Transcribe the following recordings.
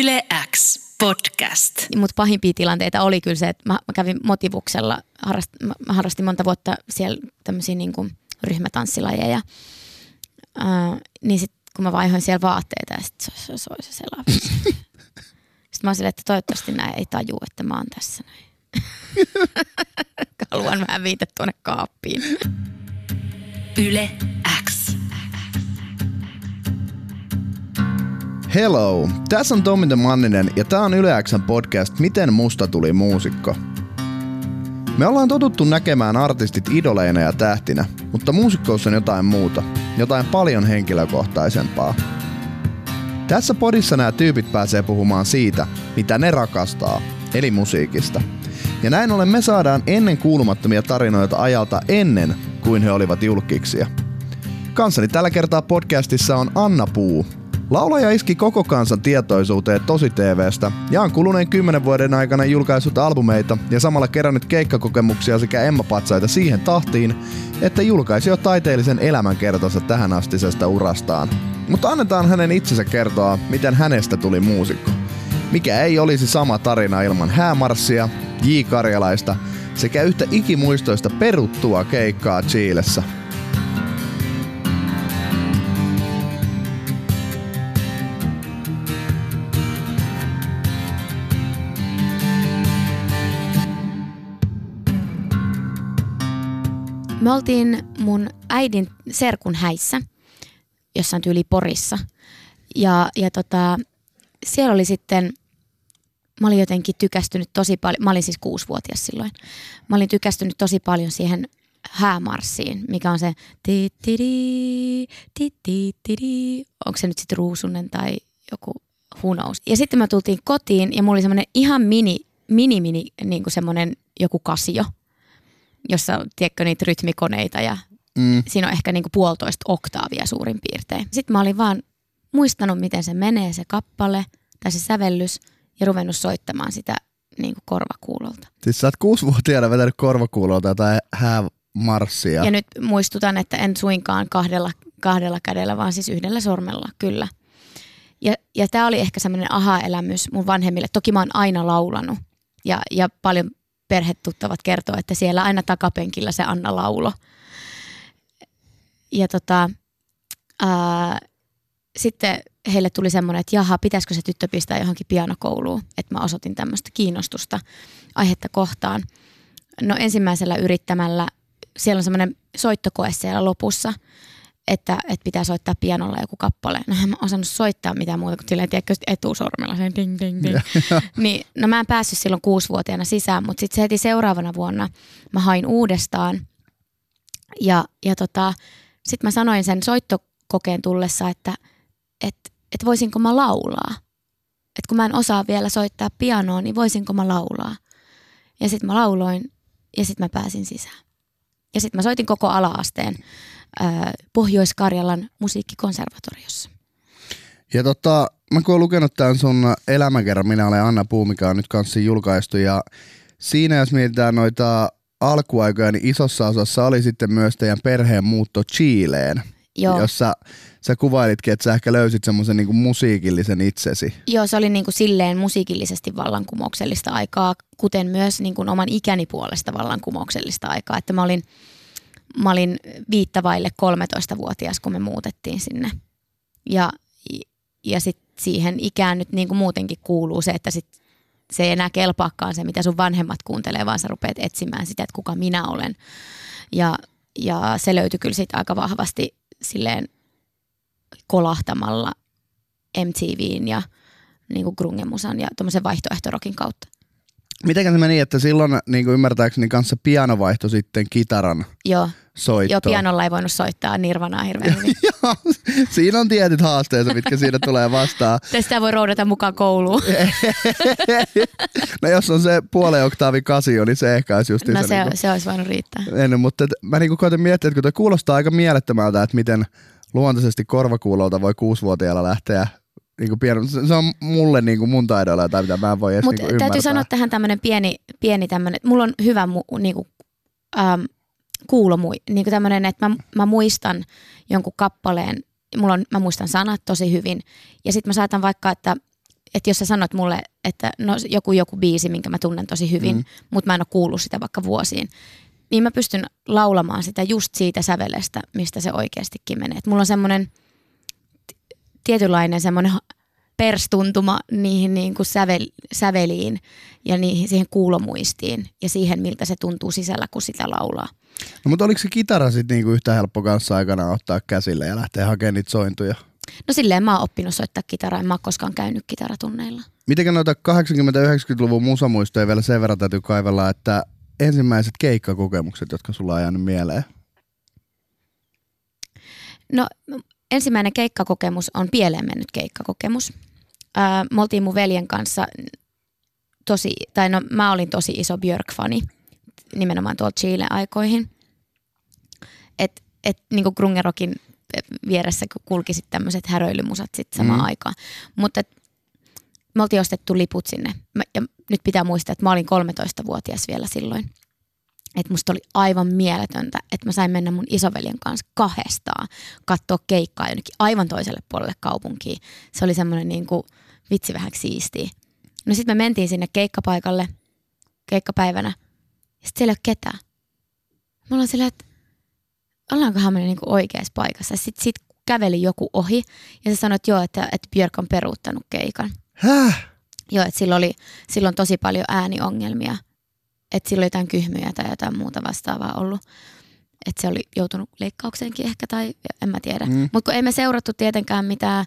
Yle X podcast. Mutta pahimpia tilanteita oli kyllä se, että mä, mä kävin motivuksella, harrast, mä, mä harrastin monta vuotta siellä tämmöisiä niin kuin ryhmätanssilajeja. Uh, niin sitten kun mä vaihoin siellä vaatteita ja sitten se, se, se, se, se lapsi. sitten mä olin että toivottavasti näin ei taju, että mä oon tässä näin. Haluan vähän viitä tuonne kaappiin. Yle Hello, tässä on Tommi de Manninen ja tää on Yle Xn podcast Miten musta tuli muusikko. Me ollaan totuttu näkemään artistit idoleina ja tähtinä, mutta muusikkous on jotain muuta, jotain paljon henkilökohtaisempaa. Tässä podissa nämä tyypit pääsee puhumaan siitä, mitä ne rakastaa, eli musiikista. Ja näin ollen me saadaan ennen kuulumattomia tarinoita ajalta ennen kuin he olivat julkiksia. Kanssani tällä kertaa podcastissa on Anna Puu, Laulaja iski koko kansan tietoisuuteen tosi TVstä ja on kuluneen kymmenen vuoden aikana julkaissut albumeita ja samalla kerännyt keikkakokemuksia sekä Emma-patsaita siihen tahtiin, että julkaisi jo taiteellisen elämänkertonsa tähän astisesta urastaan. Mutta annetaan hänen itsensä kertoa, miten hänestä tuli muusikko. Mikä ei olisi sama tarina ilman häämarssia, J. Karjalaista sekä yhtä ikimuistoista peruttua keikkaa Chiilessä – Me oltiin mun äidin serkun häissä, jossain tyyli Porissa. Ja, ja tota, siellä oli sitten, mä olin jotenkin tykästynyt tosi paljon, mä olin siis kuusivuotias silloin. Mä olin tykästynyt tosi paljon siihen häämarssiin, mikä on se onko se nyt sitten ruusunen tai joku who knows. Ja sitten me tultiin kotiin ja mulla oli semmoinen ihan mini, mini, mini niin kuin semmoinen joku kasio, jossa tiedätkö niitä rytmikoneita ja mm. siinä on ehkä niinku puolitoista oktaavia suurin piirtein. Sitten mä olin vaan muistanut, miten se menee se kappale tai se sävellys ja ruvennut soittamaan sitä niinku korvakuulolta. Siis sä oot kuusivuotiaana vetänyt korvakuulolta tai häämarssia. Ja nyt muistutan, että en suinkaan kahdella, kahdella kädellä, vaan siis yhdellä sormella, kyllä. Ja, ja tämä oli ehkä semmoinen aha-elämys mun vanhemmille. Toki mä oon aina laulanut ja, ja paljon perhetuttavat kertoo, että siellä aina takapenkillä se Anna laulo. Ja tota, ää, sitten heille tuli semmoinen, että jaha, pitäisikö se tyttö pistää johonkin pianokouluun, että mä osoitin tämmöistä kiinnostusta aihetta kohtaan. No ensimmäisellä yrittämällä, siellä on semmoinen soittokoe siellä lopussa – että, että pitää soittaa pianolla joku kappale. No en mä osannut soittaa mitään muuta kuin silleen, tiedätkö, etusormella sen ding ding ding. niin, no mä en päässyt silloin kuusivuotiaana sisään, mutta sitten heti seuraavana vuonna mä hain uudestaan. Ja, ja tota, sitten mä sanoin sen soittokokeen tullessa, että et, et voisinko mä laulaa. Että kun mä en osaa vielä soittaa pianoa, niin voisinko mä laulaa. Ja sitten mä lauloin ja sitten mä pääsin sisään. Ja sitten mä soitin koko alaasteen Pohjois-Karjalan musiikkikonservatoriossa. Ja tota, mä kun oon lukenut tämän sun elämäkerran, minä olen Anna Puu, mikä on nyt kanssa julkaistu, ja siinä jos mietitään noita alkuaikoja, niin isossa osassa oli sitten myös teidän perheen muutto Chileen, Joo. jossa sä kuvailitkin, että sä ehkä löysit semmoisen niin musiikillisen itsesi. Joo, se oli niin kuin silleen musiikillisesti vallankumouksellista aikaa, kuten myös niin kuin oman ikäni puolesta vallankumouksellista aikaa, että mä olin – mä olin viittavaille 13-vuotias, kun me muutettiin sinne. Ja, ja sitten siihen ikään nyt niin kuin muutenkin kuuluu se, että sit se ei enää kelpaakaan se, mitä sun vanhemmat kuuntelee, vaan sä rupeat etsimään sitä, että kuka minä olen. Ja, ja se löytyi kyllä sitten aika vahvasti silleen kolahtamalla MTVin ja niin kuin grungemusan ja tuommoisen vaihtoehtorokin kautta. Miten se meni, että silloin niin kuin ymmärtääkseni kanssa piano vaihtoi sitten kitaran Joo. soittoon? Joo, pianolla ei voinut soittaa Nirvanaa hirveän hyvin. Joo, siinä on tietyt haasteensa, mitkä siinä tulee vastaan. Tästä voi roudata mukaan kouluun. no jos on se puolen oktaavi kasio, niin se ehkä olisi just No se, niin kuin, se olisi voinut riittää. En, mutta et, mä niin koitan miettiä, että kun kuulostaa aika mielettömältä, että miten luontaisesti korvakuulolta voi kuusivuotiaalla lähteä niinku pieni, se on mulle niinku mun taidoilla tai mitä mä en voi edes Mut niinku täytyy sanoa tähän tämmönen pieni, pieni tämmönen, mulla on hyvä mu, niinku, ähm, kuulo, niinku tämmönen, että mä, mä muistan jonkun kappaleen, mulla on, mä muistan sanat tosi hyvin ja sitten mä saatan vaikka, että että jos sä sanot mulle, että no joku joku biisi, minkä mä tunnen tosi hyvin, Mm. mutta mä en ole kuullut sitä vaikka vuosiin, niin mä pystyn laulamaan sitä just siitä sävelestä, mistä se oikeastikin menee. Et mulla on semmoinen tietynlainen semmoinen perstuntuma niihin niin kuin sävel, säveliin ja niihin, siihen kuulomuistiin ja siihen, miltä se tuntuu sisällä, kun sitä laulaa. No, mutta oliko se kitara sitten niinku yhtä helppo kanssa aikana ottaa käsille ja lähteä hakemaan niitä sointuja? No silleen mä oon oppinut soittaa kitaraa, en mä oon koskaan käynyt kitaratunneilla. Miten noita 80-90-luvun musamuistoja vielä sen verran täytyy kaivella, että ensimmäiset keikkakokemukset, jotka sulla on jäänyt mieleen? No ensimmäinen keikkakokemus on pieleen mennyt keikkakokemus. Ää, me oltiin mun veljen kanssa tosi, tai no mä olin tosi iso Björk-fani nimenomaan tuolta Chile-aikoihin. Et, et niin kuin Grungerokin vieressä kulki sitten tämmöiset häröilymusat sitten samaan Mm. aikaan. Mutta me oltiin ostettu liput sinne. Mä, ja nyt pitää muistaa, että mä olin 13-vuotias vielä silloin. Että musta oli aivan mieletöntä, että mä sain mennä mun isoveljen kanssa kahdestaan katsoa keikkaa jonnekin aivan toiselle puolelle kaupunkiin. Se oli semmoinen niin kuin, vitsi vähän siistiä. No sitten me mentiin sinne keikkapaikalle keikkapäivänä ja sitten siellä ei ole ketään. Me ollaan silleen, että ollaankohan me niin oikeassa paikassa. Sitten sit käveli joku ohi ja se sanoi, että joo, että, että Björk on peruuttanut keikan. Häh? Joo, että sillä oli silloin tosi paljon ääniongelmia. Että sillä oli jotain kyhmyjä tai jotain muuta vastaavaa ollut. Että se oli joutunut leikkaukseenkin ehkä tai en mä tiedä. Mm. Mm. Mutta kun ei me seurattu tietenkään mitään,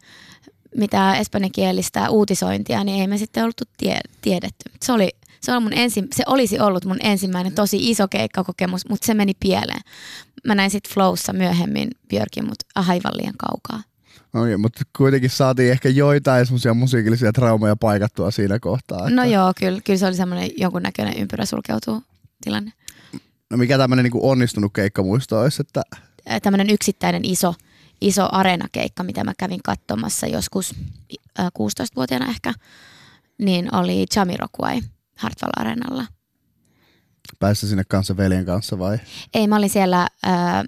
mitään espanjankielistä uutisointia, niin ei me sitten oltu tie, tiedetty. Se, oli, se, oli mun ensi, se olisi ollut mun ensimmäinen tosi iso keikkakokemus, mutta se meni pieleen. Mä näin sitten Flowssa myöhemmin Björkin, mutta aivan liian kaukaa. Okei, mutta kuitenkin saatiin ehkä joitain semmoisia musiikillisia traumaja paikattua siinä kohtaa. Että... No joo, kyllä, kyllä se oli semmoinen jonkunnäköinen ympyrä sulkeutuu tilanne. No mikä tämmöinen niinku onnistunut keikkamuisto olisi, että tämmöinen yksittäinen iso, iso areenakeikka, mitä mä kävin katsomassa joskus äh, 16-vuotiaana ehkä, niin oli Jamiroquai Hartwall Areenalla. päässä sinne kanssa veljen kanssa vai? Ei, mä olin siellä äh,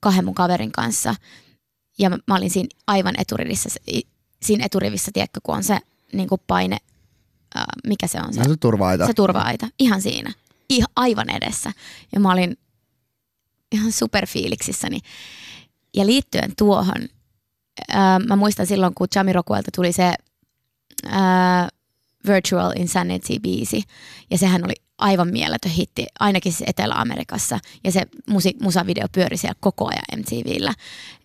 kahden mun kaverin kanssa ja mä, mä olin siinä aivan eturivissä, siinä eturivissä, tiedätkö, kun on se niin kuin paine, äh, mikä se on se? No se turva-aita. Se turva-aita, ihan siinä, ihan, aivan edessä. Ja mä olin ihan superfiiliksissäni. Ja liittyen tuohon, ää, mä muistan silloin, kun Jamiroquailta tuli se ää, Virtual Insanity-biisi, ja sehän oli aivan mieletön hitti, ainakin siis Etelä-Amerikassa, ja se musi- musavideo pyöri siellä koko ajan MTVllä.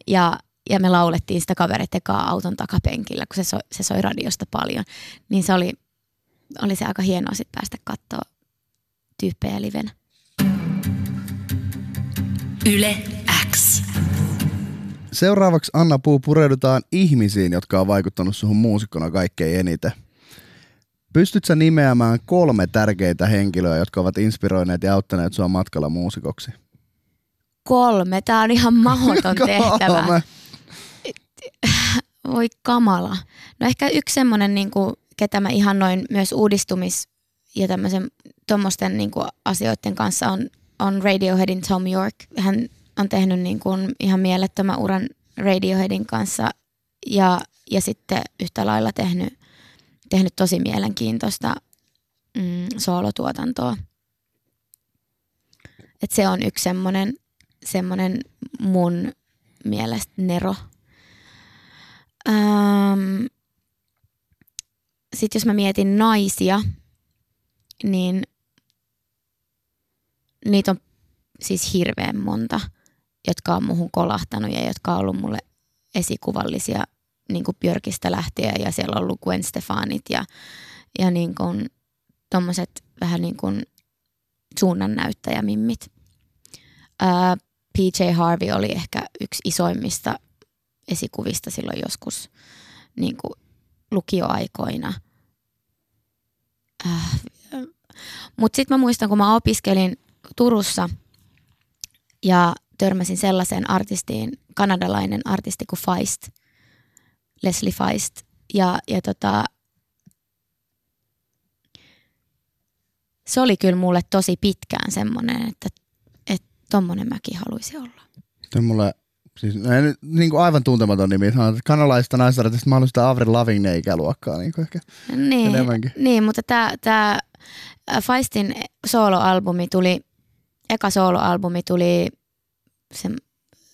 Ja, ja me laulettiin sitä kavereiden kanssa auton takapenkillä, kun se soi, se soi radiosta paljon. Niin se oli, oli se aika hienoa sit päästä katsoa tyyppejä livenä. Yle X. Seuraavaksi Anna Puu pureudutaan ihmisiin, jotka on vaikuttanut suhun muusikkona kaikkein eniten. Pystyt sä nimeämään kolme tärkeintä henkilöä, jotka ovat inspiroineet ja auttaneet sua matkalla muusikoksi? Kolme, tää on ihan mahdoton tehtävä. Voi kamala. No ehkä yksi semmoinen, niin kuin, ketä mä ihannoin myös uudistumis- ja tämmöisen tuommoisten niin kuin, asioiden kanssa on, on Radioheadin Tom York. Hän on tehnyt niin kuin, ihan mielettömän uran Radioheadin kanssa ja, ja sitten yhtä lailla tehnyt, tehnyt tosi mielenkiintoista mm, soolotuotantoa. Et se on yksi semmoinen, semmoinen mun mielestä nero. Ähm, Sitten jos mä mietin naisia, niin niitä on siis hirveän monta, jotka on muhun kolahtanut ja jotka on ollut mulle esikuvallisia niin kuin Björkistä lähtien ja siellä on ollut Gwen Stefanit ja, ja niin kuin tommoset vähän niin kuin suunnannäyttäjämimmit. Ää, PJ Harvey oli ehkä yksi isoimmista esikuvista silloin joskus niin kuin lukioaikoina. Äh, Mutta sitten mä muistan, kun mä opiskelin Turussa ja törmäsin sellaiseen artistiin, kanadalainen artisti kuin Feist, Leslie Feist. Ja, ja tota, se oli kyllä mulle tosi pitkään semmoinen, että, tommonen mäkin haluaisin olla. On mulle Siis no, nyt niin kuin aivan tuntematon nimi. Se on kanalaista naisartista. Sitä Avril Lavigne-ikäluokkaa niin kuin ehkä Niin, enemmänkin. niin mutta tämä tää äh, Feistin soloalbumi tuli, eka soloalbumi tuli se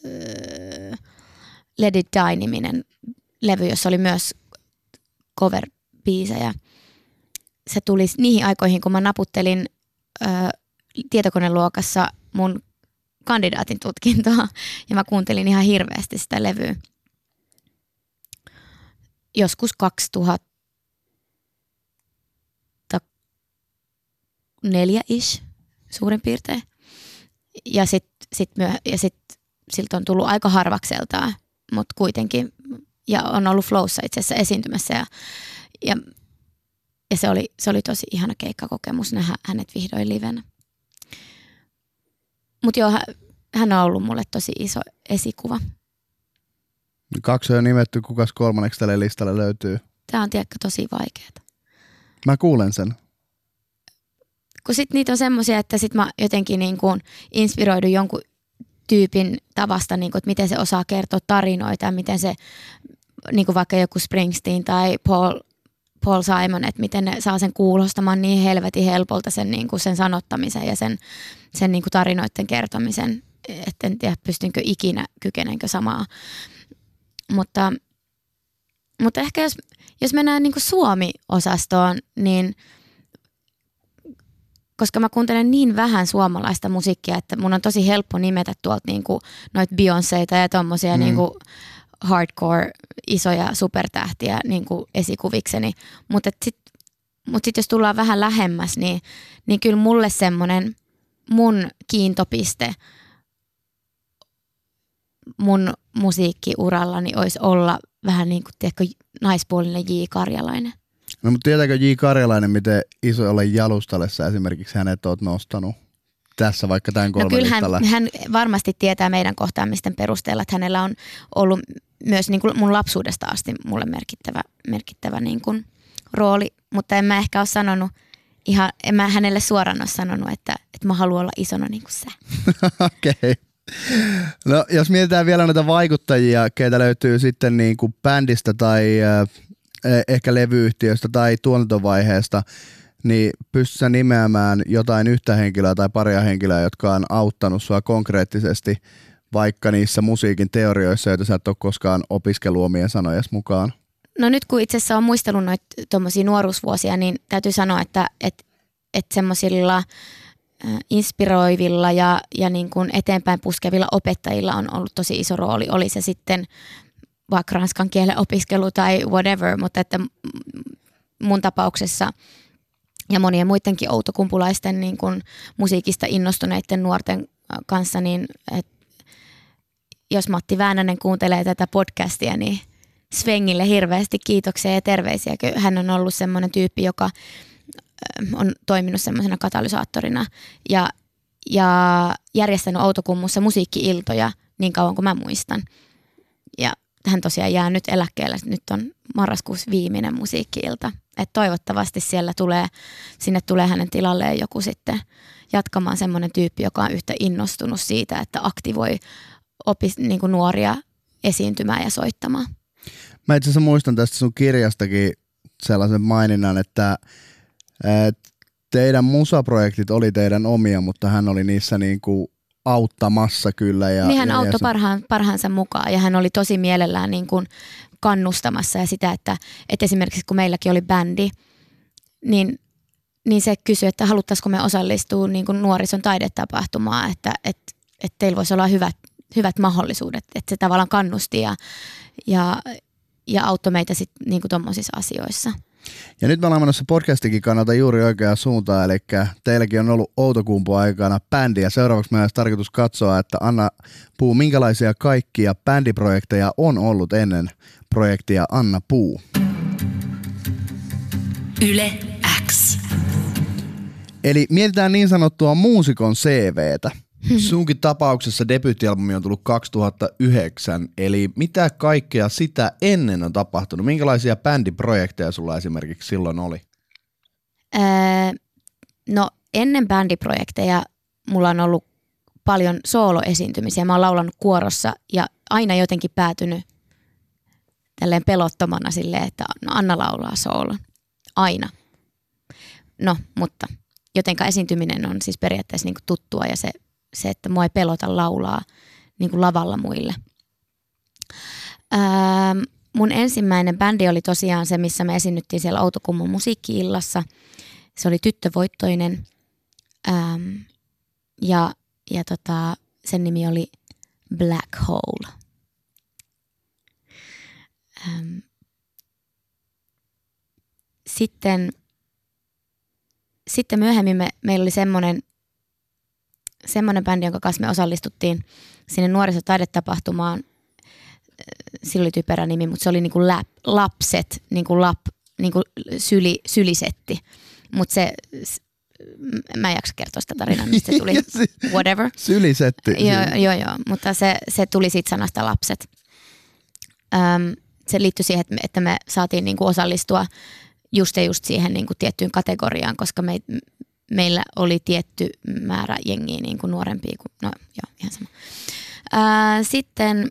äh, Let It Die-niminen levy, jossa oli myös cover-biisejä. Se tuli niihin aikoihin, kun mä naputtelin äh, tietokoneluokassa mun kandidaatin tutkintoa ja mä kuuntelin ihan hirveästi sitä levyä. Joskus 2000 neljä ish suurin piirtein. Ja sitten sit myö, sit, siltä on tullut aika harvakseltaan, mutta kuitenkin. Ja on ollut Flowssa itse asiassa esiintymässä ja, ja, ja se, oli, se oli tosi ihana keikkakokemus nähdä hänet vihdoin livenä. Mutta joo, hän, on ollut mulle tosi iso esikuva. Kaksi on nimetty, kukas kolmanneksi tälle listalle löytyy. Tämä on tiedätkö tosi vaikeaa. Mä kuulen sen. kun sit niitä on semmoisia, että sit mä jotenkin niin kuin inspiroidun jonkun tyypin tavasta, niin kuin, että miten se osaa kertoa tarinoita ja miten se, niin kuin vaikka joku Springsteen tai Paul, Paul Simon, että miten ne saa sen kuulostamaan niin helvetin helpolta sen, niin kuin sen sanottamisen ja sen, sen niin kuin tarinoiden kertomisen, että en tiedä pystynkö ikinä, kykenenkö samaa. Mutta, mutta ehkä jos, jos mennään niin kuin Suomi-osastoon, niin – koska mä kuuntelen niin vähän suomalaista musiikkia, että mun on tosi helppo nimetä tuolta niinku noita Beyoncéita ja tommosia Mm. mm. niinku hardcore isoja supertähtiä niinku esikuvikseni. Mutta sitten mut sit jos tullaan vähän lähemmäs, niin, niin kyllä mulle semmoinen mun kiintopiste mun musiikkiurallani olisi olla vähän niin kuin tiedätkö, naispuolinen J. Karjalainen. No mutta tietääkö J. Karjalainen, miten isolle jalustalle sä esimerkiksi hänet oot nostanut tässä vaikka tämän No kolmen kyllä listalla? hän, hän varmasti tietää meidän kohtaamisten perusteella, että hänellä on ollut myös niin kuin mun lapsuudesta asti mulle merkittävä, merkittävä niin kuin rooli, mutta en mä ehkä ole sanonut ihan, en mä hänelle suoraan ole sanonut, että, että mä haluan olla isona niin kuin sä. Okei. Okay. No jos mietitään vielä näitä vaikuttajia, keitä löytyy sitten niin kuin bändistä tai äh, ehkä levyyhtiöstä tai tuotantovaiheesta, niin pystytkö nimeämään jotain yhtä henkilöä tai paria henkilöä, jotka on auttanut sua konkreettisesti vaikka niissä musiikin teorioissa, joita sä et ole koskaan opiskellut omien sanojas mukaan? No nyt kun itse asiassa on muistellut noita tuommoisia nuoruusvuosia, niin täytyy sanoa, että et, et semmoisilla inspiroivilla ja, ja niin kuin eteenpäin puskevilla opettajilla on ollut tosi iso rooli. Oli se sitten vaikka ranskan kielen opiskelu tai whatever, mutta että mun tapauksessa ja monien muidenkin outokumpulaisten niin kuin musiikista innostuneiden nuorten kanssa, niin et, jos Matti Väänänen kuuntelee tätä podcastia, niin Svengille hirveästi kiitoksia ja terveisiä. Hän on ollut semmoinen tyyppi, joka on toiminut semmoisena katalysaattorina ja, ja järjestänyt Outokummussa musiikkiiltoja niin kauan kuin mä muistan. Ja hän tosiaan jää nyt eläkkeelle. Nyt on marraskuussa viimeinen musiikkiilta. Et toivottavasti siellä tulee, sinne tulee hänen tilalleen joku sitten jatkamaan semmoinen tyyppi, joka on yhtä innostunut siitä, että aktivoi opis, niin kuin nuoria esiintymään ja soittamaan. Mä itse asiassa muistan tästä sun kirjastakin sellaisen maininnan, että teidän musaprojektit oli teidän omia, mutta hän oli niissä niin kuin auttamassa kyllä. Ja, niin hän ja, auttoi ja parhaan, parhaansa mukaan ja hän oli tosi mielellään niin kuin kannustamassa ja sitä, että, että esimerkiksi kun meilläkin oli bändi, niin, niin se kysyi, että haluttaisiko me osallistua niin kuin nuorison taidetapahtumaan, että, että, että teillä voisi olla hyvät, hyvät mahdollisuudet, että se tavallaan kannusti ja, ja, ja auttoi meitä sitten niin tuommoisissa asioissa. Ja nyt me ollaan menossa podcastikin kannalta juuri oikeaan suuntaan, eli teilläkin on ollut Outokumpu aikana bändi, ja seuraavaksi meillä olisi tarkoitus katsoa, että Anna Puu, minkälaisia kaikkia bändiprojekteja on ollut ennen projektia Anna Puu? Yle X. Eli mietitään niin sanottua muusikon CVtä. Sunkin tapauksessa debyyttialbumi on tullut 2009, eli mitä kaikkea sitä ennen on tapahtunut? Minkälaisia bändiprojekteja sulla esimerkiksi silloin oli? Öö, no ennen bändiprojekteja mulla on ollut paljon sooloesiintymisiä. Mä oon laulanut kuorossa ja aina jotenkin päätynyt tälleen pelottomana silleen, että no Anna laulaa soolon. Aina. No, mutta jotenka esiintyminen on siis periaatteessa niin tuttua ja se, se, että mua ei pelota laulaa niin kuin lavalla muille. Ää, mun ensimmäinen bändi oli tosiaan se, missä me esiinnyttiin siellä Outokummun musiikkiillassa. Se oli tyttövoittoinen ähm, ja, ja tota, sen nimi oli Black Hole. Ähm, sitten, sitten myöhemmin me, meillä oli semmoinen, semmoinen bändi, jonka kanssa me osallistuttiin sinne nuorisotaidetapahtumaan. Sillä oli typerä nimi, mutta se oli niinku lap, lapset, niinku lap, niinku syli, sylisetti. Mutta se, mä en jaksa kertoa sitä tarinaa, mistä se tuli, whatever. Sylisetti. Joo, joo, joo, mutta se, se tuli siitä sanasta lapset. Öm, se liittyi siihen, että me, että me saatiin niinku osallistua just ja just siihen niinku tiettyyn kategoriaan, koska me, meillä oli tietty määrä jengiä niinku nuorempia kuin, no joo, ihan sama. Ää, sitten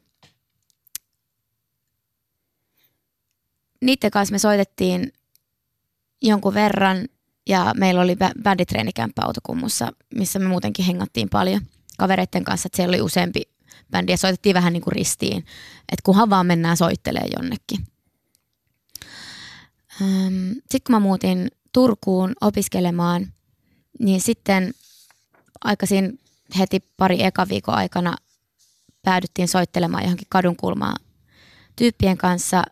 niiden kanssa me soitettiin jonkun verran ja meillä oli bänditreenikämppä autokummussa, missä me muutenkin hengattiin paljon kavereiden kanssa, että siellä oli useampi bändi ja soitettiin vähän niin kuin ristiin, että kunhan vaan mennään soittelemaan jonnekin. Sitten kun mä muutin Turkuun opiskelemaan, niin sitten aikaisin heti pari eka viikon aikana päädyttiin soittelemaan johonkin kadunkulmaan tyyppien kanssa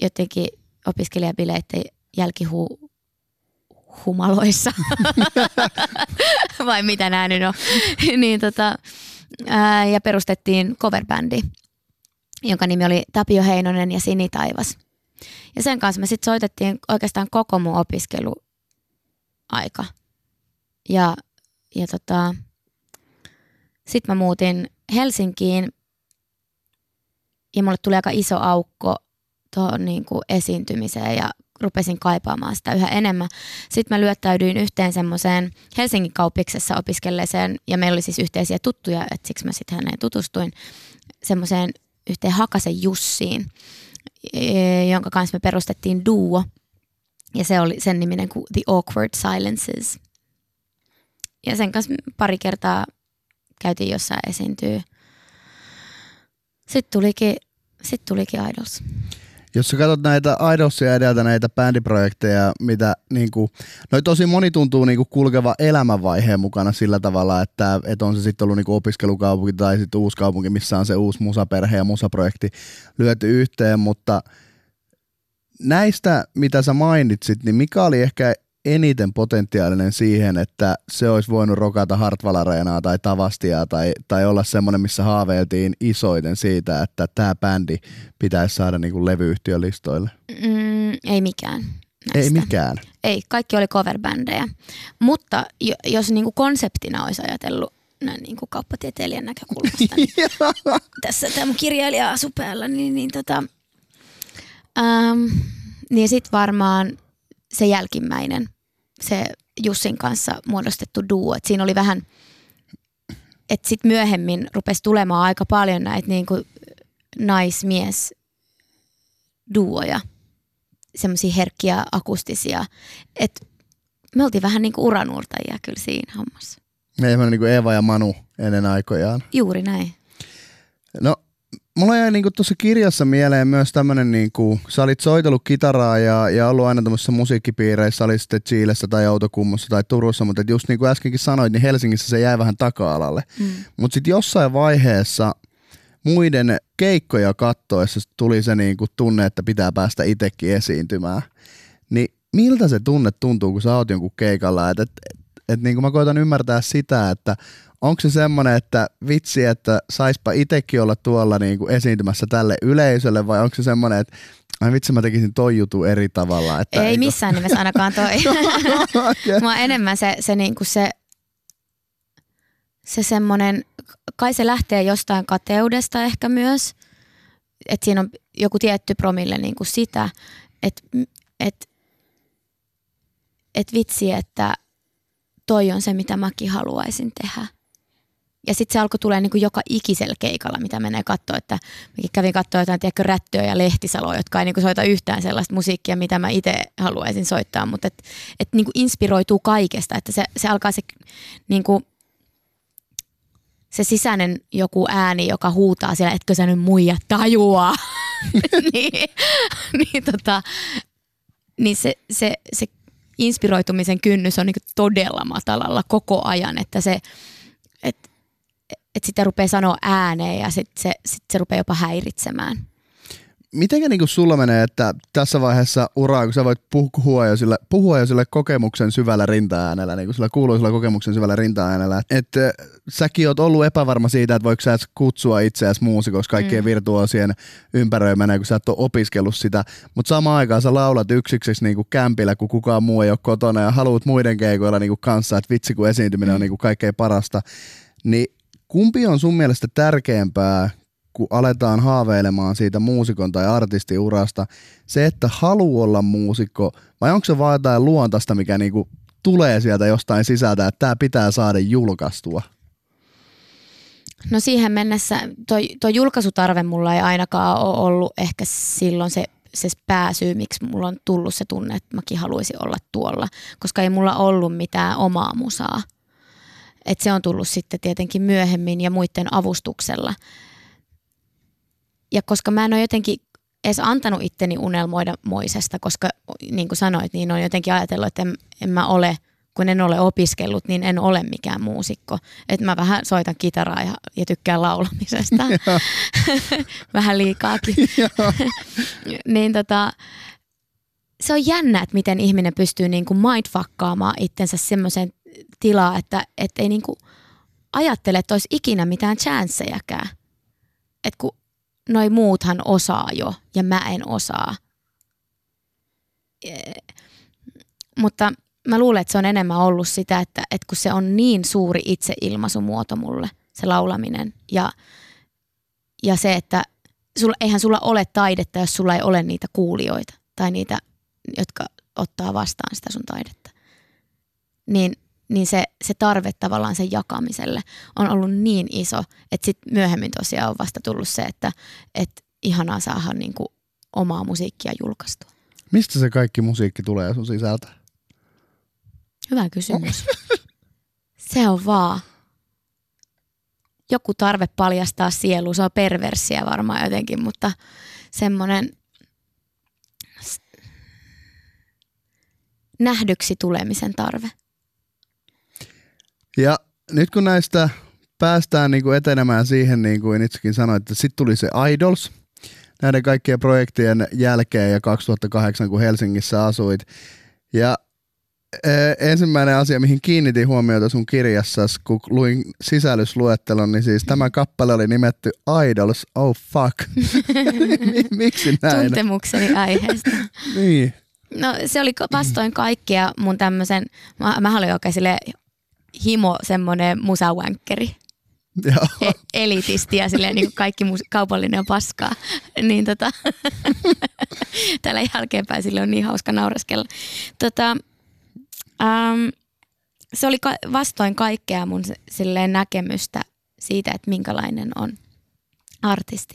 jotenkin opiskelijabileiden jälkihuu humaloissa. Vai mitä nämä nyt on. niin tota, ää, ja perustettiin coverbändi, jonka nimi oli Tapio Heinonen ja Sini Taivas. Ja sen kanssa me sitten soitettiin oikeastaan koko mun opiskeluaika. Ja, ja tota, sitten mä muutin Helsinkiin ja mulle tuli aika iso aukko tuohon niin esiintymiseen ja rupesin kaipaamaan sitä yhä enemmän. Sitten mä lyöttäydyin yhteen semmoiseen Helsingin kauppiksessa opiskelleeseen, ja meillä oli siis yhteisiä tuttuja, että siksi mä sitten häneen tutustuin, semmoiseen yhteen Hakasen Jussiin, e, jonka kanssa me perustettiin duo, ja se oli sen niminen kuin The Awkward Silences. Ja sen kanssa pari kertaa käytiin jossain esiintyy. Sitten tulikin, sitten tulikin Idols. Jos sä katsot näitä Idolsia edeltä näitä bändiprojekteja, mitä niinku, noi tosi moni tuntuu niinku kulkeva elämänvaiheen mukana sillä tavalla, että, että on se sitten ollut niinku opiskelukaupunki tai sitten uusi kaupunki, missä on se uusi musaperhe ja musaprojekti lyöty yhteen, mutta näistä, mitä sä mainitsit, niin mikä oli ehkä eniten potentiaalinen siihen, että se olisi voinut rokata Hartwall Areenaa tai Tavastia tai, tai olla semmoinen, missä haaveiltiin isoiten siitä, että tämä bändi pitäisi saada niin kuin levyyhtiön listoille? Mm, ei mikään. Näistä. Ei mikään? Ei, kaikki oli coverbändejä. Mutta jos niin kuin konseptina olisi ajatellut näin niin kuin kauppatieteilijän näkökulmasta, niin tässä tämä kirjailija asuu päällä, niin, niin, tota, ähm, niin sitten varmaan – se jälkimmäinen, se Jussin kanssa muodostettu duo. Et siinä oli vähän, että sitten myöhemmin rupesi tulemaan aika paljon näitä niin kuin naismies duoja, semmoisia herkkiä akustisia. Et me oltiin vähän niin kuin uranuurtajia kyllä siinä hommassa. Ne niin kuin Eeva ja Manu ennen aikojaan. Juuri näin. No mulla jäi niinku tuossa kirjassa mieleen myös tämmönen, niinku, sä olit soitellut kitaraa ja, ja ollut aina tämmöisissä musiikkipiireissä, oli sitten Chiilessä tai Outokummussa tai Turussa, mutta just niin kuin äskenkin sanoit, niin Helsingissä se jäi vähän taka-alalle. Mm. Mutta sitten jossain vaiheessa muiden keikkoja kattoessa tuli se niinku tunne, että pitää päästä itsekin esiintymään. Niin miltä se tunne tuntuu, kun sä oot jonkun keikalla? Et, et, et, niin kuin mä koitan ymmärtää sitä, että onko se semmoinen, että vitsi, että saispa itsekin olla tuolla niin kuin esiintymässä tälle yleisölle vai onko se semmoinen, että Ai vitsi, mä tekisin toi jutu eri tavalla. Että ei missään nimessä ainakaan toi. okay. Mua enemmän se, se, niinku se, se semmoinen, kai se lähtee jostain kateudesta ehkä myös, että siinä on joku tietty promille niinku sitä, että et, et vitsi, että toi on se, mitä mäkin haluaisin tehdä ja sitten se alkoi tulee niin kuin joka ikisellä keikalla, mitä menee katsoa, että mäkin kävin katsoa jotain, tiedätkö, Rättöä ja Lehtisaloa, jotka ei niin kuin soita yhtään sellaista musiikkia, mitä mä itse haluaisin soittaa, mutta et, et niin kuin inspiroituu kaikesta, että se, se alkaa se niin kuin, se sisäinen joku ääni, joka huutaa siellä, etkö sä nyt muija tajua, niin, niin, tota, niin se, se, se inspiroitumisen kynnys on niin todella matalalla koko ajan, että se, että et sitä rupeaa sanoa ääneen ja sitten se, sit se rupeaa jopa häiritsemään. Mitenkä niin sulla menee, että tässä vaiheessa uraa, kun sä voit puhua jo sille, puhua jo sille kokemuksen syvällä rinta-äänellä, niin kuin sillä kuuluisella kokemuksen syvällä rinta-äänellä, että äh, säkin oot ollut epävarma siitä, että voiko sä kutsua itseäsi muusikoksi kaikkien mm. virtuosien ympäröimänä, kun sä et ole opiskellut sitä, mutta samaan aikaan sä laulat yksiksesi niin kuin kämpillä, kun kukaan muu ei ole kotona ja haluat muiden keikoilla niin kuin kanssa, että vitsi kun esiintyminen mm. on niin kuin kaikkein parasta, niin kumpi on sun mielestä tärkeämpää kun aletaan haaveilemaan siitä muusikon tai artistiurasta, se, että haluaa olla muusikko, vai onko se vaan jotain luontaista, mikä niinku tulee sieltä jostain sisältä, että tämä pitää saada julkaistua? No siihen mennessä, toi, toi julkaisutarve mulla ei ainakaan ole ollut ehkä silloin se, se pääsyy, miksi mulla on tullut se tunne, että mäkin haluaisin olla tuolla, koska ei mulla ollut mitään omaa musaa. Et se on tullut sitten tietenkin myöhemmin ja muiden avustuksella ja koska mä en ole jotenkin edes antanut itteni unelmoida moisesta, koska niin kuin sanoit, niin on jotenkin ajatellut, että en, en mä ole, kun en ole opiskellut, niin en ole mikään muusikko. Että mä vähän soitan kitaraa ja, ja tykkään laulamisesta. vähän liikaakin. niin tota, se on jännä, että miten ihminen pystyy niin kuin mindfuckkaamaan itsensä semmoiseen tilaa, että, että ei niin kuin ajattele, että olisi ikinä mitään chancejakaan. Että kun noi muuthan osaa jo ja mä en osaa. Mutta mä luulen, että se on enemmän ollut sitä, että, että kun se on niin suuri itseilmaisumuoto mulle, se laulaminen ja, ja se, että sulla, eihän sulla ole taidetta, jos sulla ei ole niitä kuulijoita tai niitä, jotka ottaa vastaan sitä sun taidetta. Niin niin se, se tarve tavallaan sen jakamiselle on ollut niin iso, että sitten myöhemmin tosiaan on vasta tullut se, että et ihanaa saada niin kuin omaa musiikkia julkaistua. Mistä se kaikki musiikki tulee sun sisältä? Hyvä kysymys. se on vaan joku tarve paljastaa sielu. Se on perversiä varmaan jotenkin, mutta semmoinen nähdyksi tulemisen tarve. Ja nyt kun näistä päästään niin kuin etenemään siihen, niin kuin itsekin sanoit, että sitten tuli se Idols näiden kaikkien projektien jälkeen ja 2008, kun Helsingissä asuit. Ja ee, ensimmäinen asia, mihin kiinnitin huomiota sun kirjassa, kun luin sisällysluettelon, niin siis tämä kappale oli nimetty Idols, oh fuck. Miksi näin? Tuntemukseni aiheesta. niin. No se oli vastoin kaikkia mun tämmöisen, mä, mä olin oikein himo semmoinen musawänkkeri. E- elitisti ja silleen, niin kuin kaikki mus- kaupallinen on paskaa. niin tota, tällä jälkeenpäin sille on niin hauska naureskella. Tota, ähm, se oli ka- vastoin kaikkea mun silleen näkemystä siitä, että minkälainen on artisti.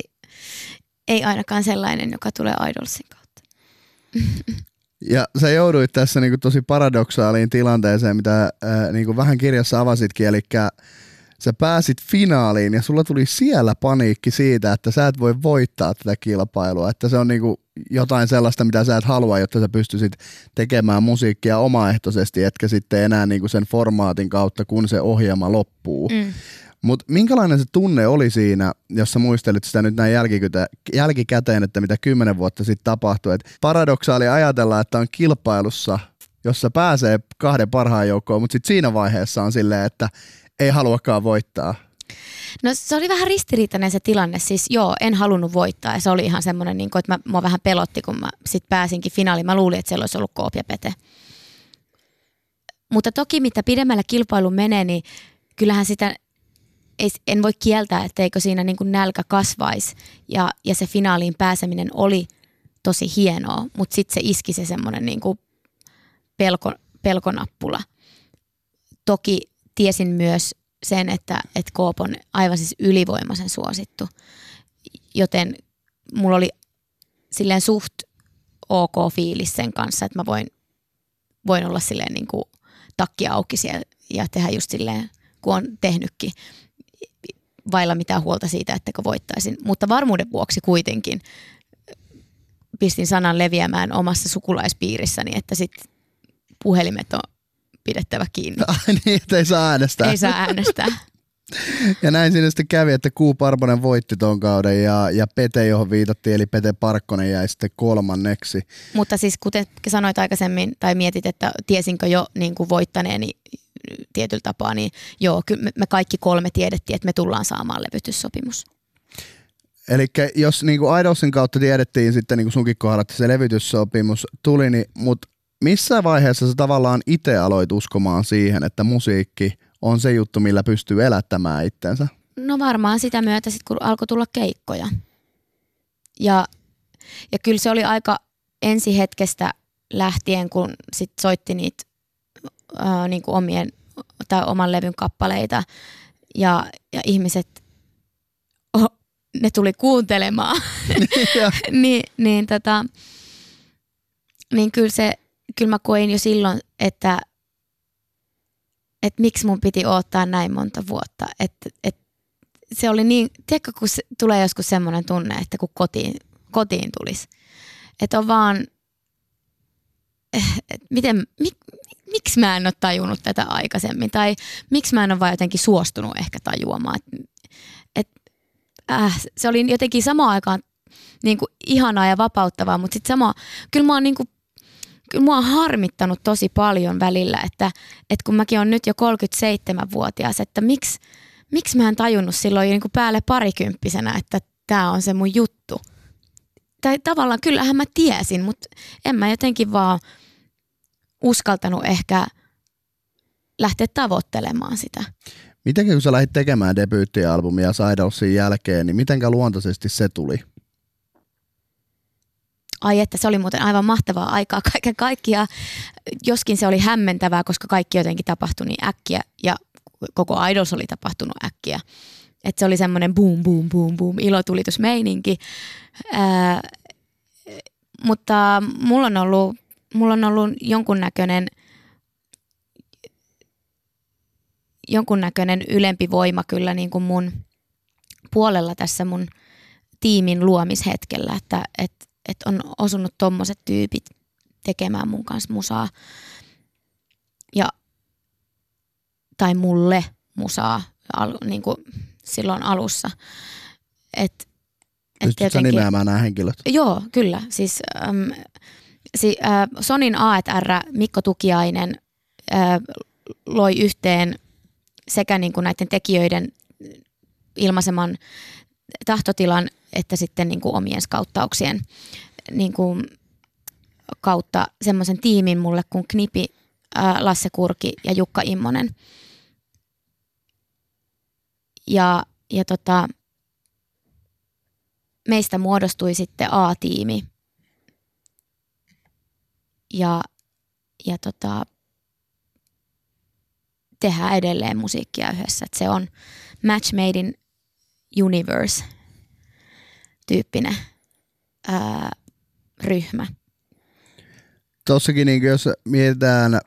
Ei ainakaan sellainen, joka tulee Idolsin kautta. Ja sä jouduit tässä niinku tosi paradoksaaliin tilanteeseen, mitä äh, niinku vähän kirjassa avasitkin, eli sä pääsit finaaliin ja sulla tuli siellä paniikki siitä, että sä et voi voittaa tätä kilpailua, että se on niinku jotain sellaista, mitä sä et halua, jotta sä pystyisit tekemään musiikkia omaehtoisesti, etkä sitten enää niinku sen formaatin kautta, kun se ohjelma loppuu. Mm. Mutta minkälainen se tunne oli siinä, jos sä muistelit sitä nyt näin jälkikäteen, että mitä kymmenen vuotta sitten tapahtui. Et paradoksaali ajatella, että on kilpailussa, jossa pääsee kahden parhaan joukkoon, mutta sitten siinä vaiheessa on silleen, että ei haluakaan voittaa. No se oli vähän ristiriitainen se tilanne. Siis joo, en halunnut voittaa ja se oli ihan semmoinen, niin että mä, mua vähän pelotti, kun mä sitten pääsinkin finaaliin. Mä luulin, että siellä olisi ollut koopia pete. Mutta toki mitä pidemmällä kilpailu menee, niin kyllähän sitä ei, en voi kieltää, etteikö siinä niin kuin nälkä kasvaisi ja, ja se finaaliin pääseminen oli tosi hienoa, mutta sitten se iski se semmoinen niin kuin pelko, pelkonappula. Toki tiesin myös sen, että, että Coop on aivan siis ylivoimaisen suosittu. Joten mulla oli silleen suht ok fiilis sen kanssa, että mä voin, voin olla silleen niin kuin takki auki siellä ja tehdä just silleen, kun on tehnytkin vailla mitään huolta siitä, että voittaisin. Mutta varmuuden vuoksi kuitenkin pistin sanan leviämään omassa sukulaispiirissäni, että sit puhelimet on pidettävä kiinni. niin, että ei saa äänestää. Ei saa äänestää. Ja näin siinä sitten kävi, että Kuu Parponen voitti ton kauden ja, ja Pete, johon viitattiin, eli Pete Parkkonen jäi sitten kolmanneksi. Mutta siis kuten sanoit aikaisemmin, tai mietit, että tiesinkö jo niin kuin voittaneeni tietyllä tapaa, niin joo, kyllä me kaikki kolme tiedettiin, että me tullaan saamaan levytyssopimus. Eli jos niin kuin Idolsin kautta tiedettiin sitten niin kuin sunkin kohdalla, että se levytyssopimus tuli, niin, mutta missä vaiheessa sä tavallaan itse aloit uskomaan siihen, että musiikki on se juttu, millä pystyy elättämään itsensä? No varmaan sitä myötä sitten, kun alkoi tulla keikkoja. Ja, ja kyllä se oli aika ensi hetkestä lähtien, kun sit soitti niitä äh, niin kuin omien, tai oman levyn kappaleita ja, ja ihmiset, oh, ne tuli kuuntelemaan. niin, niin, tota, niin kyllä se, kyllä mä koin jo silloin, että että miksi mun piti odottaa näin monta vuotta. Että et, se oli niin, tiedätkö kun se, tulee joskus semmoinen tunne, että kun kotiin, kotiin tulisi. Että on vaan, miten, mik, miksi mä en ole tajunnut tätä aikaisemmin tai miksi mä en ole vaan jotenkin suostunut ehkä tajuamaan. Et, et, äh, se oli jotenkin samaan aikaan niin kuin ihanaa ja vapauttavaa, mutta sitten sama, kyllä mä oon niin kuin kyllä mua on harmittanut tosi paljon välillä, että, että kun mäkin on nyt jo 37-vuotias, että miksi, miksi mä en tajunnut silloin niin kuin päälle parikymppisenä, että tämä on se mun juttu. Tai tavallaan kyllähän mä tiesin, mutta en mä jotenkin vaan uskaltanut ehkä lähteä tavoittelemaan sitä. Miten kun sä lähdit tekemään debyyttialbumia Sidalsin jälkeen, niin mitenkä luontaisesti se tuli? Ai että se oli muuten aivan mahtavaa aikaa kaiken kaikkia, joskin se oli hämmentävää, koska kaikki jotenkin tapahtui niin äkkiä ja koko Idols oli tapahtunut äkkiä. Että se oli semmoinen boom, boom, boom, boom, ilotulitusmeininki. Ää, mutta mulla on ollut, mulla on ollut jonkunnäköinen, jonkunnäköinen ylempi voima kyllä niin kuin mun puolella tässä mun tiimin luomishetkellä, että, että että on osunut tommoset tyypit tekemään mun kanssa musaa. Ja, tai mulle musaa al, niin kuin silloin alussa. Et, et jotenkin, nimeämään nämä henkilöt? Joo, kyllä. Siis äm, si, äh, Sonin A&R Mikko Tukiainen äh, loi yhteen sekä niin kuin näiden tekijöiden ilmaiseman tahtotilan että sitten niin kuin omien skauttauksien niin kuin kautta semmoisen tiimin mulle kuin Knipi, Lasse Kurki ja Jukka Immonen. Ja, ja tota, meistä muodostui sitten A-tiimi. Ja, ja tota, tehdään edelleen musiikkia yhdessä. Et se on Match Made in Universe tyyppinen ää, ryhmä. Tossakin niin jos mietitään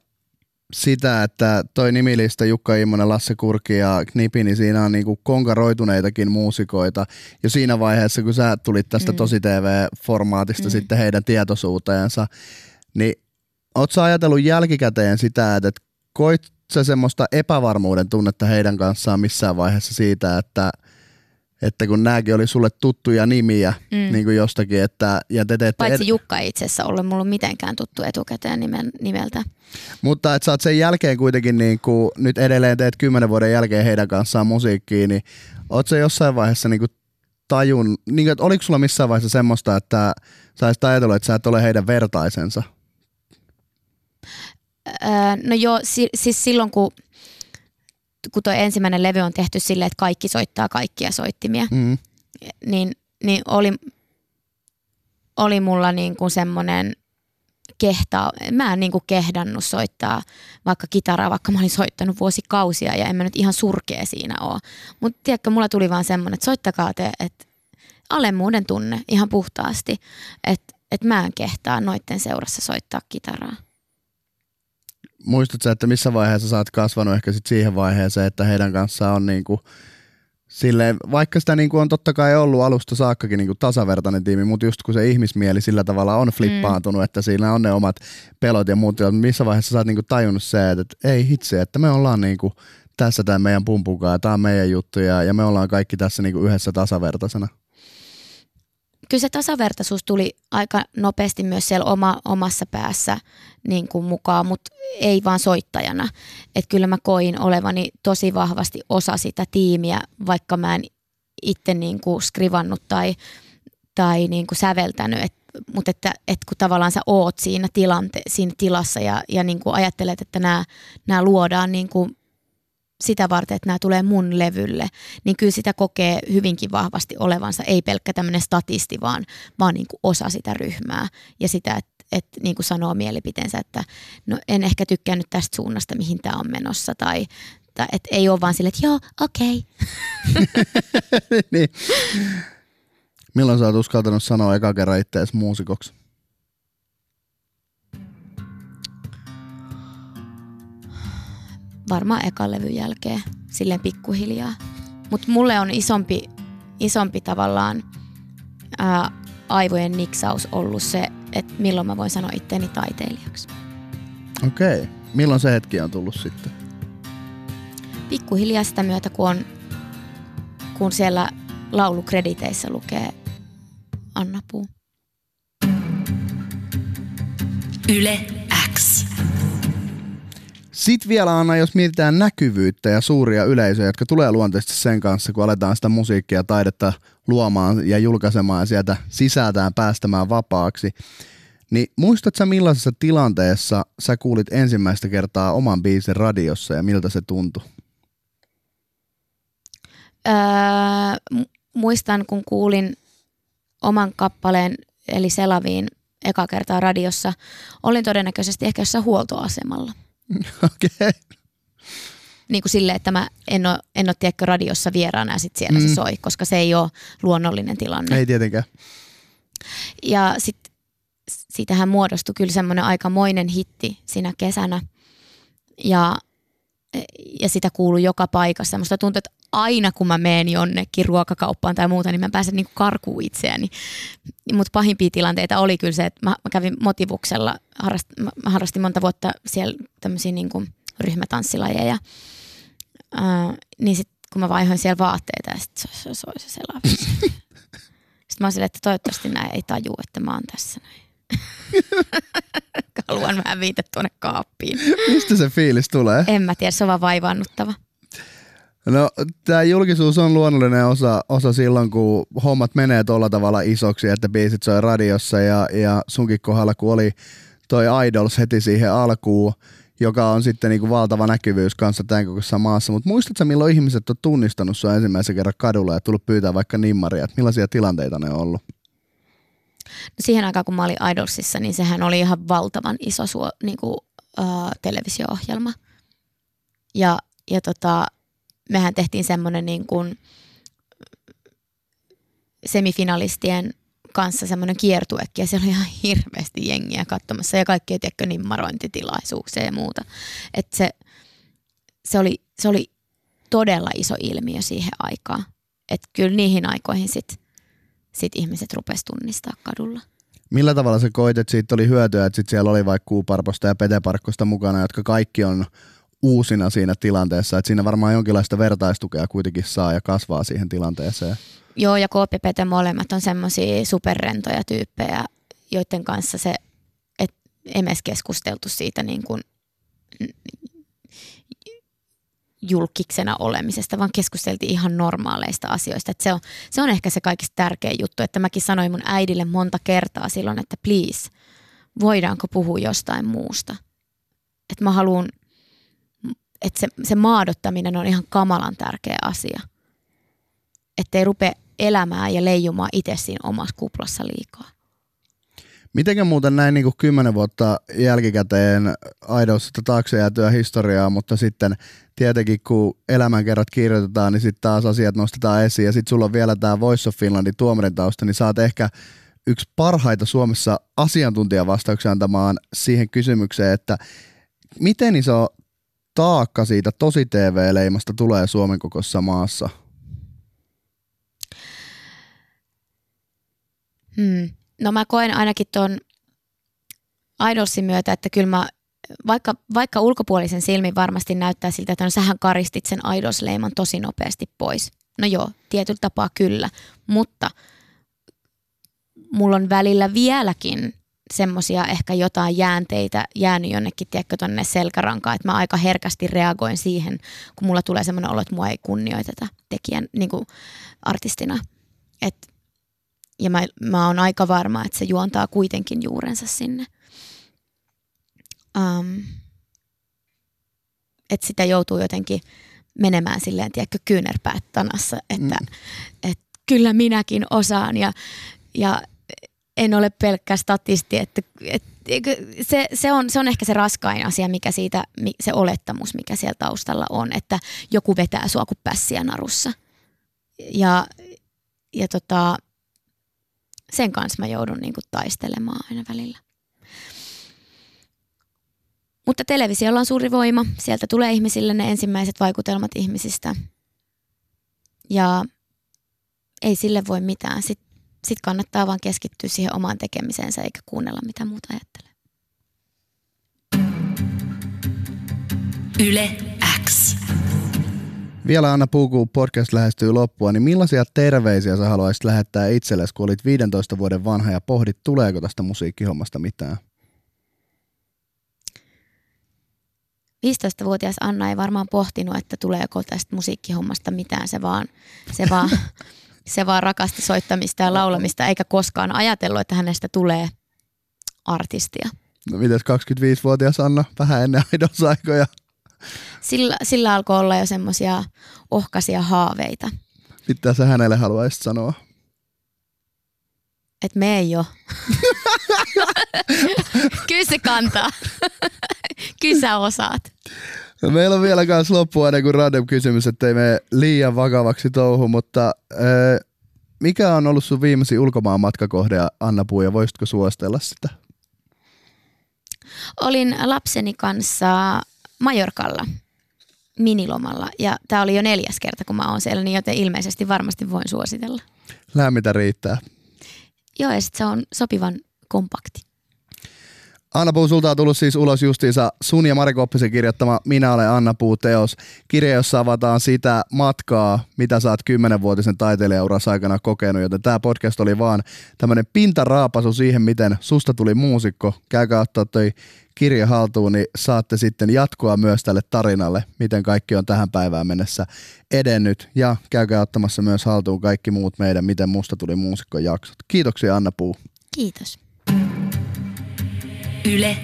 sitä, että toi nimilista Jukka Immonen, Lasse Kurki ja Knipi, niin siinä on niinku konkaroituneitakin muusikoita. Jo siinä vaiheessa, kun sä tulit tästä mm. Tosi TV-formaatista mm. sitten heidän tietoisuuteensa, niin oot sä ajatellut jälkikäteen sitä, että koit sä semmoista epävarmuuden tunnetta heidän kanssaan missään vaiheessa siitä, että – että kun nämäkin oli sulle tuttuja nimiä mm. niin kuin jostakin, että ja te teette Paitsi Jukka ei itse asiassa ollut mulla mitenkään tuttu etukäteen nimen, nimeltä. Mutta että sä oot sen jälkeen kuitenkin niin kuin, nyt edelleen teet kymmenen vuoden jälkeen heidän kanssaan musiikkiin, niin oot se jossain vaiheessa niin kuin tajun, niin kuin, että oliko sulla missään vaiheessa semmoista, että sä ajatellut, että sä et ole heidän vertaisensa? Öö, no joo, si- siis silloin kun kun tuo ensimmäinen levy on tehty silleen, että kaikki soittaa kaikkia soittimia, mm. niin, niin oli, oli mulla niin kuin semmoinen kehtaa, mä en niin kuin kehdannut soittaa vaikka kitaraa, vaikka mä olin soittanut vuosikausia ja en mä nyt ihan surkea siinä ole. Mutta tiedätkö, mulla tuli vaan semmoinen, että soittakaa te, että alemmuuden tunne ihan puhtaasti, että et mä en kehtaa noitten seurassa soittaa kitaraa. Muistatko, että missä vaiheessa sä oot kasvanut ehkä sit siihen vaiheeseen, että heidän kanssaan on niinku, silleen, vaikka sitä niinku on totta kai ollut alusta saakkakin niinku tasavertainen tiimi, mutta just kun se ihmismieli sillä tavalla on flippaantunut, mm. että siinä on ne omat pelot ja muut, missä vaiheessa sä oot niinku tajunnut se, että, että ei hitsi, että me ollaan niinku tässä tämä meidän pumpukaa ja tämä on meidän juttu ja, ja me ollaan kaikki tässä niinku yhdessä tasavertaisena kyllä se tasavertaisuus tuli aika nopeasti myös siellä oma, omassa päässä niin kuin mukaan, mutta ei vaan soittajana. Että kyllä mä koin olevani tosi vahvasti osa sitä tiimiä, vaikka mä en itse niin kuin skrivannut tai, tai niin kuin säveltänyt. Et, mutta että, että kun tavallaan sä oot siinä, tilante, siinä tilassa ja, ja niin kuin ajattelet, että nämä luodaan niin kuin sitä varten, että nämä tulee mun levylle, niin kyllä sitä kokee hyvinkin vahvasti olevansa, ei pelkkä tämmöinen statisti, vaan, vaan niin kuin osa sitä ryhmää ja sitä, että että niin kuin sanoo mielipiteensä, että no en ehkä tykkää tästä suunnasta, mihin tämä on menossa, tai, tai että ei ole vaan sille, että joo, okei. Okay. niin. Milloin sä oot uskaltanut sanoa eka kerran itseäsi muusikoksi? Varmaan ekan levyn jälkeen silleen pikkuhiljaa. Mutta mulle on isompi, isompi tavallaan ää, aivojen niksaus ollut se, että milloin mä voin sanoa itteni taiteilijaksi. Okei. Okay. Milloin se hetki on tullut sitten? Pikkuhiljaa sitä myötä, kun, on, kun siellä laulukrediteissä lukee Anna Puu. Yle X. Sitten vielä Anna, jos mietitään näkyvyyttä ja suuria yleisöjä, jotka tulee luonteisesti sen kanssa, kun aletaan sitä musiikkia ja taidetta luomaan ja julkaisemaan ja sieltä sisältään päästämään vapaaksi. Niin muistatko millaisessa tilanteessa sä kuulit ensimmäistä kertaa oman biisin radiossa ja miltä se tuntui? Öö, muistan, kun kuulin oman kappaleen eli Selaviin eka kertaa radiossa. Olin todennäköisesti ehkä jossain huoltoasemalla – Okei. Okay. Niin kuin silleen, että mä en ole, en ole tiedäkö, radiossa vieraana ja sitten siellä mm. se soi, koska se ei ole luonnollinen tilanne. Ei tietenkään. Ja sitten siitähän muodostui kyllä semmoinen aikamoinen hitti siinä kesänä. Ja, ja sitä kuului joka paikassa. Musta tuntuu, että aina kun mä menen jonnekin ruokakauppaan tai muuta, niin mä pääsen niinku karkuun itseäni. Mutta pahimpia tilanteita oli kyllä se, että mä, mä kävin motivuksella, harrast, mä harrastin monta vuotta siellä tämmöisiä niinku ryhmätanssilajeja. Uh, niin sitten kun mä vaihoin siellä vaatteita ja sitten se, se, se, se, se Sitten mä olin silleen, että toivottavasti näin ei taju, että mä oon tässä näin. Haluan vähän viitä tuonne kaappiin. Mistä se fiilis tulee? En mä tiedä, se on vaan vaivaannuttava. No tämä julkisuus on luonnollinen osa, osa silloin, kun hommat menee tuolla tavalla isoksi, että biisit soi radiossa ja, ja sunkin kohdalla, kun oli toi Idols heti siihen alkuun, joka on sitten niinku valtava näkyvyys kanssa tämän kokoisessa maassa. Mutta muistatko milloin ihmiset on tunnistanut sua ensimmäisen kerran kadulla ja tullut pyytää vaikka nimmaria? Että millaisia tilanteita ne on ollut? Siihen aikaan, kun mä olin Idolsissa, niin sehän oli ihan valtavan iso suo, niinku, uh, televisio-ohjelma. Ja, ja tota, mehän tehtiin semmoinen niin kuin semifinalistien kanssa semmoinen kiertuekki ja siellä oli ihan hirveästi jengiä katsomassa ja kaikki tiedätkö nimmarointitilaisuuksia ja muuta. Et se, se, oli, se oli todella iso ilmiö siihen aikaan. Että kyllä niihin aikoihin sit, sit ihmiset rupes tunnistaa kadulla. Millä tavalla sä koit, että siitä oli hyötyä, että sit siellä oli vaikka Kuuparposta ja Peteparkkosta mukana, jotka kaikki on uusina siinä tilanteessa, että siinä varmaan jonkinlaista vertaistukea kuitenkin saa ja kasvaa siihen tilanteeseen. Joo, ja KP Pete molemmat on semmoisia superrentoja tyyppejä, joiden kanssa se, et emme keskusteltu siitä niin kuin julkiksena olemisesta, vaan keskusteltiin ihan normaaleista asioista. Et se, on, se on ehkä se kaikista tärkein juttu, että mäkin sanoin mun äidille monta kertaa silloin, että please, voidaanko puhua jostain muusta. Että mä haluan että se, se maadottaminen on ihan kamalan tärkeä asia. Että ei rupea elämään ja leijumaan itse siinä omassa kuplassa liikaa. Mitenkä muuten näin niin kuin kymmenen vuotta jälkikäteen aidosta taakse jäätyä historiaa, mutta sitten tietenkin kun elämänkerrat kirjoitetaan, niin sitten taas asiat nostetaan esiin ja sitten sulla on vielä tämä Voice of Finlandin tuomarin tausta, niin saat ehkä yksi parhaita Suomessa asiantuntijavastauksia antamaan siihen kysymykseen, että miten iso taakka siitä tosi TV-leimasta tulee Suomen kokoisessa maassa? Hmm. No mä koen ainakin tuon Idolsin myötä, että kyllä mä, vaikka, vaikka ulkopuolisen silmin varmasti näyttää siltä, että no sähän karistit sen Idols-leiman tosi nopeasti pois. No joo, tietyllä tapaa kyllä, mutta mulla on välillä vieläkin semmoisia ehkä jotain jäänteitä jäänyt jonnekin, tiedätkö, tonne selkärankaan, että mä aika herkästi reagoin siihen, kun mulla tulee semmoinen olo, että mua ei kunnioiteta tekijän, niin kuin artistina. Et, ja mä, mä oon aika varma, että se juontaa kuitenkin juurensa sinne. Um, että sitä joutuu jotenkin menemään silleen, tiedätkö, kyynärpäät tanassa, että mm. et, kyllä minäkin osaan ja, ja en ole pelkkä statisti, että, että se, se, on, se on ehkä se raskain asia, mikä siitä, se olettamus, mikä siellä taustalla on, että joku vetää sua kuin pässiä narussa. Ja, ja tota, sen kanssa mä joudun niin kuin taistelemaan aina välillä. Mutta televisiolla on suuri voima. Sieltä tulee ihmisille ne ensimmäiset vaikutelmat ihmisistä. Ja ei sille voi mitään. Sitten sit kannattaa vaan keskittyä siihen omaan tekemiseensä eikä kuunnella mitä muuta ajattelee. Yle. Vielä Anna Puukuu podcast lähestyy loppua, niin millaisia terveisiä sä haluaisit lähettää itsellesi, kun olit 15 vuoden vanha ja pohdit, tuleeko tästä musiikkihommasta mitään? 15-vuotias Anna ei varmaan pohtinut, että tuleeko tästä musiikkihommasta mitään. Se vaan, se vaan, se vaan rakasti soittamista ja laulamista, eikä koskaan ajatellut, että hänestä tulee artistia. No mites 25-vuotias Anna, vähän ennen aidosaikoja? Sillä, sillä alkoi olla jo semmoisia ohkaisia haaveita. Mitä sä hänelle haluaisit sanoa? Et me ei ole. Kyllä se kantaa. Kyllä sä osaat. No meillä on vielä kans loppu ennen kuin random kysymys, ettei me liian vakavaksi touhu, mutta äh, mikä on ollut sun viimeisin ulkomaan matkakohde, Anna Puu, ja voisitko suostella sitä? Olin lapseni kanssa Majorkalla minilomalla ja tämä oli jo neljäs kerta, kun mä oon siellä, niin joten ilmeisesti varmasti voin suositella. Lämmintä riittää. Joo, ja sit se on sopivan kompakti. Anna Puu, sulta on tullut siis ulos justiinsa sun ja Mari Koppisen kirjoittama Minä olen Anna Puu teos. Kirja, jossa avataan sitä matkaa, mitä sä oot kymmenenvuotisen taiteilijaurassa aikana kokenut, joten tämä podcast oli vaan tämmöinen pintaraapasu siihen, miten susta tuli muusikko. Käykää ottaa toi kirja haltuun, niin saatte sitten jatkoa myös tälle tarinalle, miten kaikki on tähän päivään mennessä edennyt. Ja käykää ottamassa myös haltuun kaikki muut meidän Miten musta tuli muusikko jaksot. Kiitoksia Anna Puu. Kiitos. Yle